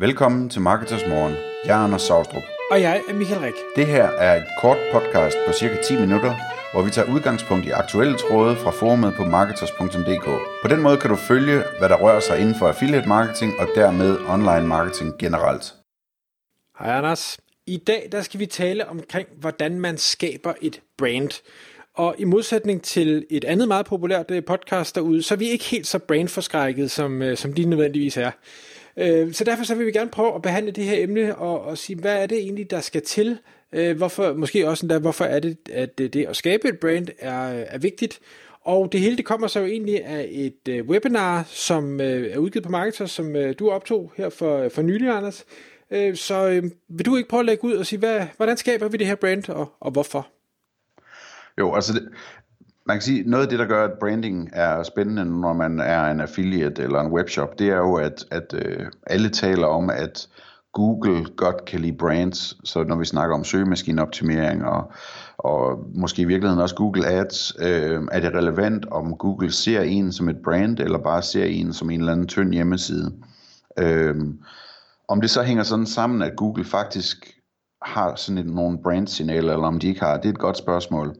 Velkommen til Marketers Morgen. Jeg er Anders Saustrup. Og jeg er Michael Rik. Det her er et kort podcast på cirka 10 minutter, hvor vi tager udgangspunkt i aktuelle tråde fra forumet på marketers.dk. På den måde kan du følge, hvad der rører sig inden for affiliate marketing og dermed online marketing generelt. Hej Anders. I dag der skal vi tale omkring, hvordan man skaber et brand. Og i modsætning til et andet meget populært øh, podcast derude, så er vi ikke helt så brandforskrækket, som, øh, som de nødvendigvis er. Øh, så derfor så vil vi gerne prøve at behandle det her emne og, og sige, hvad er det egentlig, der skal til? Øh, hvorfor, måske også endda, hvorfor er det, at øh, det at skabe et brand er, øh, er vigtigt? Og det hele det kommer så jo egentlig af et webinar, som er udgivet på Marketer, som du optog her for, for nylig, Anders. Så vil du ikke prøve at lægge ud og sige, hvad, hvordan skaber vi det her brand, og, og hvorfor? Jo, altså det, man kan sige, noget af det, der gør, at branding er spændende, når man er en affiliate eller en webshop, det er jo, at, at øh, alle taler om, at Google godt kan lide brands, så når vi snakker om søgemaskineoptimering og, og måske i virkeligheden også Google Ads, øh, er det relevant, om Google ser en som et brand, eller bare ser en som en eller anden tynd hjemmeside. Øh, om det så hænger sådan sammen, at Google faktisk har sådan et, nogle brandsignaler, eller om de ikke har, det er et godt spørgsmål.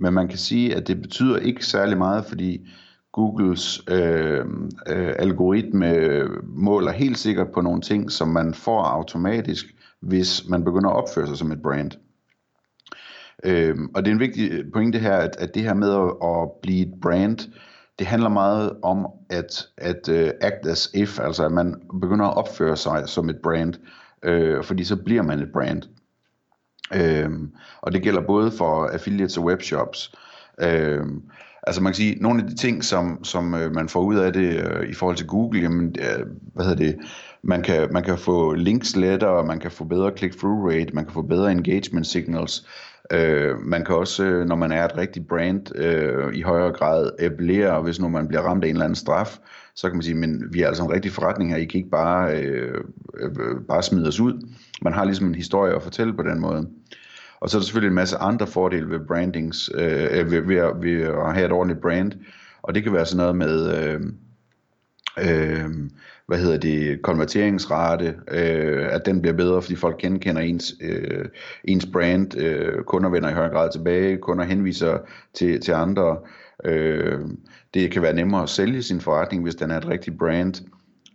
Men man kan sige, at det betyder ikke særlig meget, fordi Googles øh, øh, algoritme måler helt sikkert på nogle ting, som man får automatisk, hvis man begynder at opføre sig som et brand. Øh, og det er en vigtig pointe her, at, at det her med at, at blive et brand, det handler meget om at, at uh, act as if, altså at man begynder at opføre sig som et brand, øh, fordi så bliver man et brand. Øhm, og det gælder både for affiliates og webshops. Øhm, altså man kan sige, nogle af de ting, som, som øh, man får ud af det øh, i forhold til Google, jamen, øh, hvad hedder det, man kan, man kan få links lettere, man kan få bedre click-through rate, man kan få bedre engagement signals, øh, man kan også, øh, når man er et rigtigt brand, øh, i højere grad appellere, hvis nu man bliver ramt af en eller anden straf, så kan man sige, men vi er altså en rigtig forretning her, I kan ikke bare, øh, øh, bare smide os ud. Man har ligesom en historie at fortælle på den måde. Og så er der selvfølgelig en masse andre fordele ved brandings, øh, ved, ved, at, ved at have et ordentligt brand, og det kan være sådan noget med, øh, øh, hvad hedder det, konverteringsrate, øh, at den bliver bedre, fordi folk genkender ens, øh, ens brand, øh, kunder vender i højere grad tilbage, kunder henviser til, til andre, øh, det kan være nemmere at sælge sin forretning, hvis den er et rigtigt brand,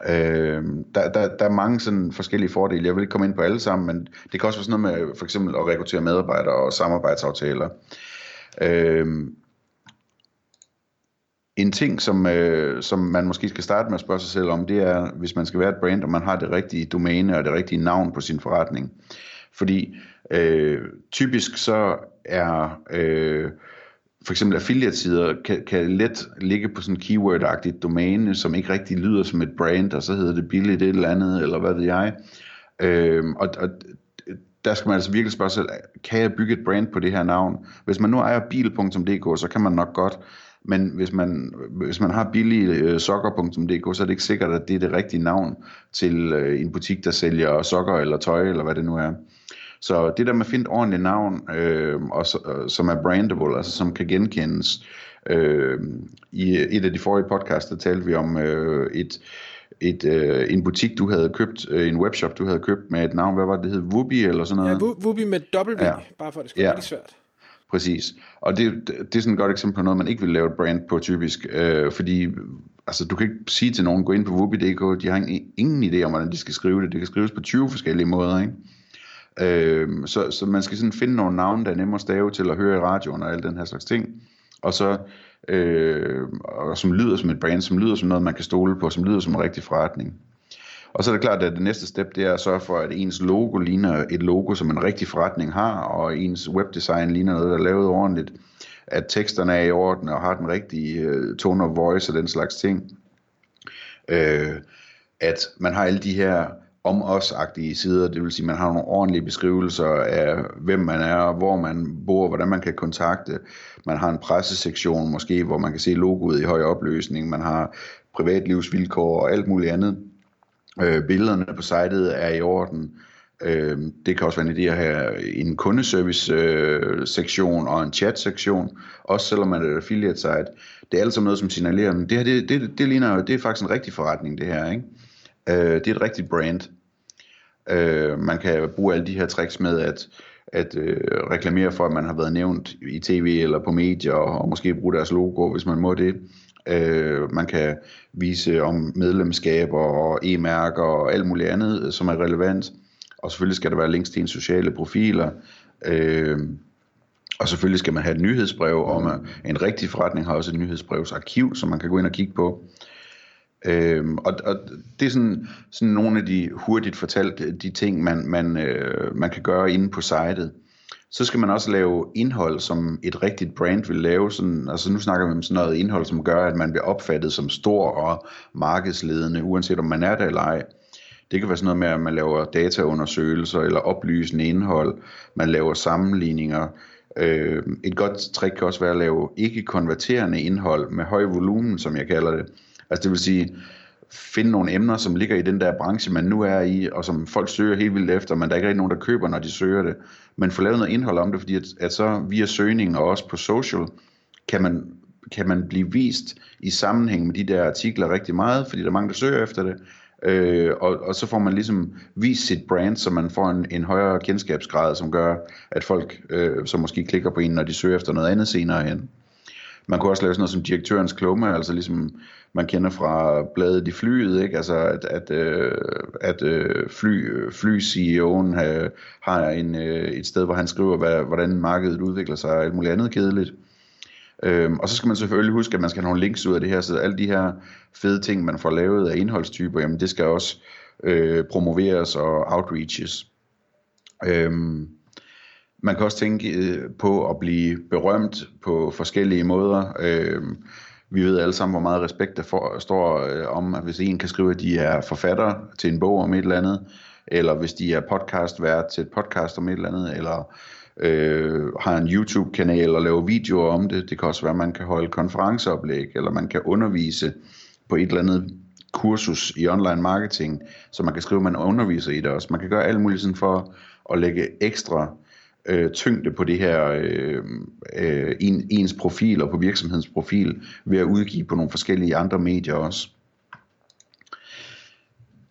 Øh, der, der, der er mange sådan forskellige fordele. Jeg vil ikke komme ind på alle sammen, men det kan også være sådan noget med for eksempel at rekruttere medarbejdere og samarbejdsaftaler. Øh, en ting, som, øh, som man måske skal starte med at spørge sig selv om, det er, hvis man skal være et brand, og man har det rigtige domæne og det rigtige navn på sin forretning. Fordi øh, typisk så er øh, for eksempel affiliate-sider kan, kan let ligge på sådan en keyword-agtigt domæne, som ikke rigtig lyder som et brand, og så hedder det billigt et eller andet, eller hvad ved jeg. Øhm, og, og der skal man altså virkelig spørge sig, kan jeg bygge et brand på det her navn? Hvis man nu ejer bil.dk, så kan man nok godt, men hvis man, hvis man har billige øh, sokker.dk, så er det ikke sikkert, at det er det rigtige navn til øh, en butik, der sælger sokker eller tøj, eller hvad det nu er. Så det der med at finde et ordentligt navn, øh, og, øh, som er brandable, altså som kan genkendes. Øh, I et af de forrige podcasts, der talte vi om øh, et, et, øh, en butik, du havde købt, øh, en webshop, du havde købt med et navn, hvad var det, det hed? Wubi eller sådan noget? Ja, Wubi med W, ja. bare for at det skulle ja. være svært. Præcis. Og det, det er sådan et godt eksempel på noget, man ikke vil lave et brand på typisk, øh, fordi altså, du kan ikke sige til nogen, gå ind på Wubi.dk, de har ingen, ingen idé om, hvordan de skal skrive det. Det kan skrives på 20 forskellige måder, ikke? Øh, så, så man skal sådan finde nogle navne, der er nemmere at stave til at høre i radioen og alle den her slags ting. Og så øh, og som lyder som et brand, som lyder som noget, man kan stole på, som lyder som en rigtig forretning. Og så er det klart, at det næste step, det er at sørge for, at ens logo ligner et logo, som en rigtig forretning har, og ens webdesign ligner noget, der er lavet ordentligt. At teksterne er i orden og har den rigtige øh, tone of voice og den slags ting. Øh, at man har alle de her om os-agtige sider, det vil sige, at man har nogle ordentlige beskrivelser af, hvem man er, hvor man bor, hvordan man kan kontakte. Man har en pressesektion måske, hvor man kan se logoet i høj opløsning. Man har privatlivsvilkår og alt muligt andet. Øh, billederne på sitet er i orden. Øh, det kan også være en idé at have en kundeservice-sektion øh, og en chat-sektion, også selvom man er et affiliate-site. Det er altså noget, som signalerer, at det her, det, det, det, ligner, det er faktisk en rigtig forretning, det her, ikke? Øh, det er et rigtigt brand. Øh, man kan bruge alle de her tricks med at, at øh, reklamere for, at man har været nævnt i tv eller på medier, og måske bruge deres logo, hvis man må det. Øh, man kan vise om medlemskaber og e-mærker og alt muligt andet, øh, som er relevant. Og selvfølgelig skal der være links til ens sociale profiler. Øh, og selvfølgelig skal man have et nyhedsbrev og man, en rigtig forretning har også et nyhedsbrevsarkiv, som man kan gå ind og kigge på. Øhm, og, og det er sådan, sådan nogle af de hurtigt fortalt de ting, man, man, øh, man kan gøre inde på sitet. Så skal man også lave indhold, som et rigtigt brand vil lave. Sådan, altså nu snakker vi om sådan noget indhold, som gør, at man bliver opfattet som stor og markedsledende, uanset om man er der eller ej. Det kan være sådan noget med, at man laver dataundersøgelser eller oplysende indhold. Man laver sammenligninger. Øh, et godt trick kan også være at lave ikke-konverterende indhold med høj volumen, som jeg kalder det. Altså det vil sige, finde nogle emner, som ligger i den der branche, man nu er i, og som folk søger helt vildt efter, men der er ikke rigtig nogen, der køber, når de søger det. Men få lavet noget indhold om det, fordi at, at så via søgning og også på social, kan man, kan man blive vist i sammenhæng med de der artikler rigtig meget, fordi der er mange, der søger efter det. Øh, og, og så får man ligesom vist sit brand, så man får en, en højere kendskabsgrad, som gør, at folk øh, så måske klikker på en, når de søger efter noget andet senere hen. Man kunne også lave sådan noget som direktørens klumme, altså ligesom man kender fra bladet i flyet, ikke? Altså at, at, øh, at øh, fly, fly-CEO'en har, har en, øh, et sted, hvor han skriver, hvad, hvordan markedet udvikler sig og alt muligt andet kedeligt. Øhm, og så skal man selvfølgelig huske, at man skal have nogle links ud af det her, så alle de her fede ting, man får lavet af indholdstyper, jamen det skal også øh, promoveres og outreaches. Øhm, man kan også tænke øh, på at blive berømt på forskellige måder. Øh, vi ved alle sammen, hvor meget respekt der for, står øh, om, at hvis en kan skrive, at de er forfatter til en bog om et eller andet, eller hvis de er podcastvært til et podcast om et eller andet, eller øh, har en YouTube-kanal og laver videoer om det. Det kan også være, at man kan holde konferenceoplæg, eller man kan undervise på et eller andet kursus i online marketing, så man kan skrive, at man underviser i det også. Man kan gøre alt muligt sådan for at lægge ekstra øh, tyngde på det her øh, øh, en, ens profil og på virksomhedens profil ved at udgive på nogle forskellige andre medier også.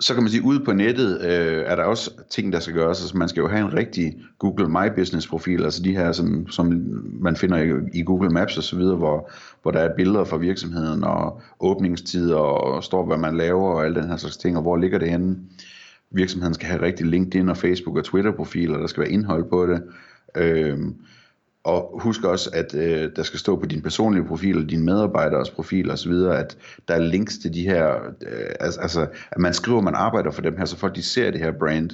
Så kan man sige, ude på nettet øh, er der også ting, der skal gøres. Altså man skal jo have en rigtig Google My Business profil, altså de her, som, som man finder i, i Google Maps osv., hvor, hvor der er billeder fra virksomheden og åbningstider og står, hvad man laver og alle den her slags ting, og hvor ligger det henne virksomheden skal have rigtig LinkedIn og Facebook og Twitter profiler, der skal være indhold på det. Øhm, og husk også, at øh, der skal stå på din personlige profil, og dine medarbejderes profil osv., at der er links til de her, øh, altså at man skriver, at man arbejder for dem her, så folk de ser det her brand.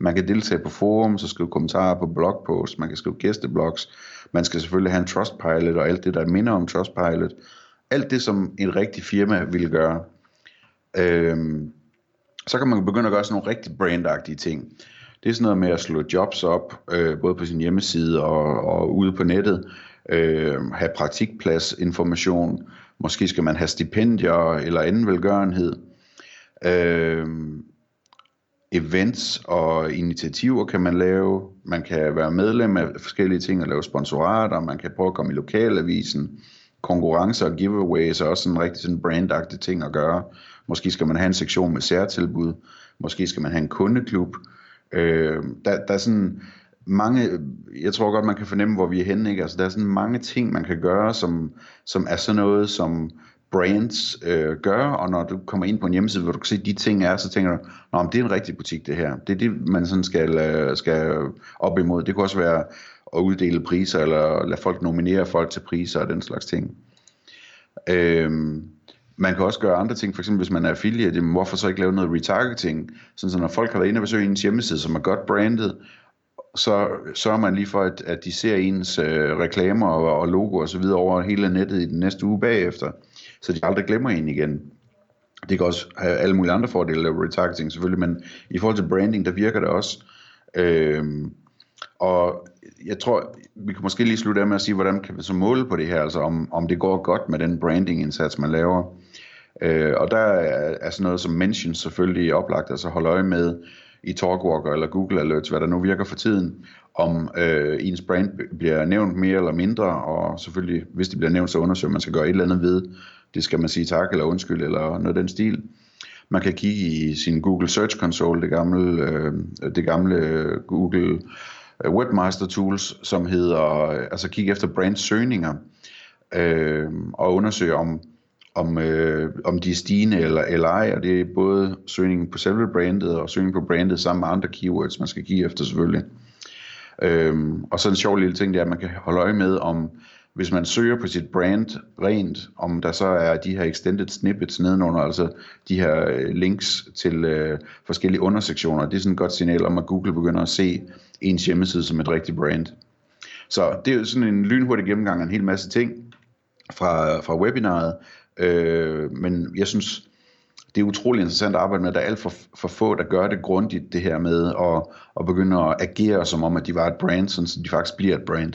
Man kan deltage på forum, så skrive kommentarer på blogposts, man kan skrive gæsteblogs, man skal selvfølgelig have en Trustpilot og alt det, der minder om Trustpilot. Alt det, som en rigtig firma ville gøre. Øhm, så kan man begynde at gøre sådan nogle rigtig brandagtige ting. Det er sådan noget med at slå jobs op, øh, både på sin hjemmeside og, og ude på nettet, øh, have praktikpladsinformation, måske skal man have stipendier eller anden velgørenhed. Øh, events og initiativer kan man lave. Man kan være medlem af forskellige ting og lave sponsorater. Man kan prøve at komme i lokalavisen. Konkurrencer og giveaways er også sådan en rigtig sådan brandagtig ting at gøre. Måske skal man have en sektion med særtilbud. Måske skal man have en kundeklub. Øh, der, der er sådan mange, jeg tror godt, man kan fornemme, hvor vi er henne. Ikke? Altså, der er sådan mange ting, man kan gøre, som, som er sådan noget, som brands øh, gør, og når du kommer ind på en hjemmeside, hvor du kan se, at de ting er, så tænker du, Nå, det er en rigtig butik det her. Det er det, man sådan skal, øh, skal op imod. Det kunne også være at uddele priser, eller lade folk nominere folk til priser og den slags ting. Øhm, man kan også gøre andre ting, for eksempel hvis man er affiliate, jamen hvorfor så ikke lave noget retargeting, sådan så når folk har været inde og besøge ens hjemmeside, som er godt brandet, så sørger man lige for, at, at de ser ens øh, reklamer og, og logo og så videre over hele nettet i den næste uge bagefter, så de aldrig glemmer en igen. Det kan også have alle mulige andre fordele af retargeting selvfølgelig, men i forhold til branding, der virker det også. Øhm, og jeg tror, vi kan måske lige slutte af med at sige, hvordan kan vi så måle på det her, altså om, om det går godt med den branding-indsats, man laver. Øh, og der er, er sådan noget som mentions selvfølgelig oplagt, altså holde øje med i Talkwalker eller Google Alerts, hvad der nu virker for tiden, om øh, ens brand bliver nævnt mere eller mindre, og selvfølgelig, hvis det bliver nævnt, så undersøger man skal gøre et eller andet ved. Det skal man sige tak eller undskyld eller noget den stil. Man kan kigge i sin Google Search Console, det gamle, øh, det gamle øh, Google øh, Webmaster Tools, som hedder, øh, altså kigge efter brandsøgninger, øh, og undersøge om, om, øh, om de er stigende eller, eller ej, og det er både søgningen på selve brandet og søgningen på brandet sammen med andre keywords, man skal kigge efter selvfølgelig. Øhm, og så en sjov lille ting, det er, at man kan holde øje med, om hvis man søger på sit brand rent, om der så er de her extended snippets nedenunder, altså de her øh, links til øh, forskellige undersektioner, det er sådan et godt signal om, at Google begynder at se ens hjemmeside som et rigtigt brand. Så det er sådan en lynhurtig gennemgang af en hel masse ting fra, fra webinaret, øh, men jeg synes, det er utrolig interessant at arbejde med. Der er alt for, for få, der gør det grundigt, det her med at, at begynde at agere som om, at de var et brand, sådan så de faktisk bliver et brand.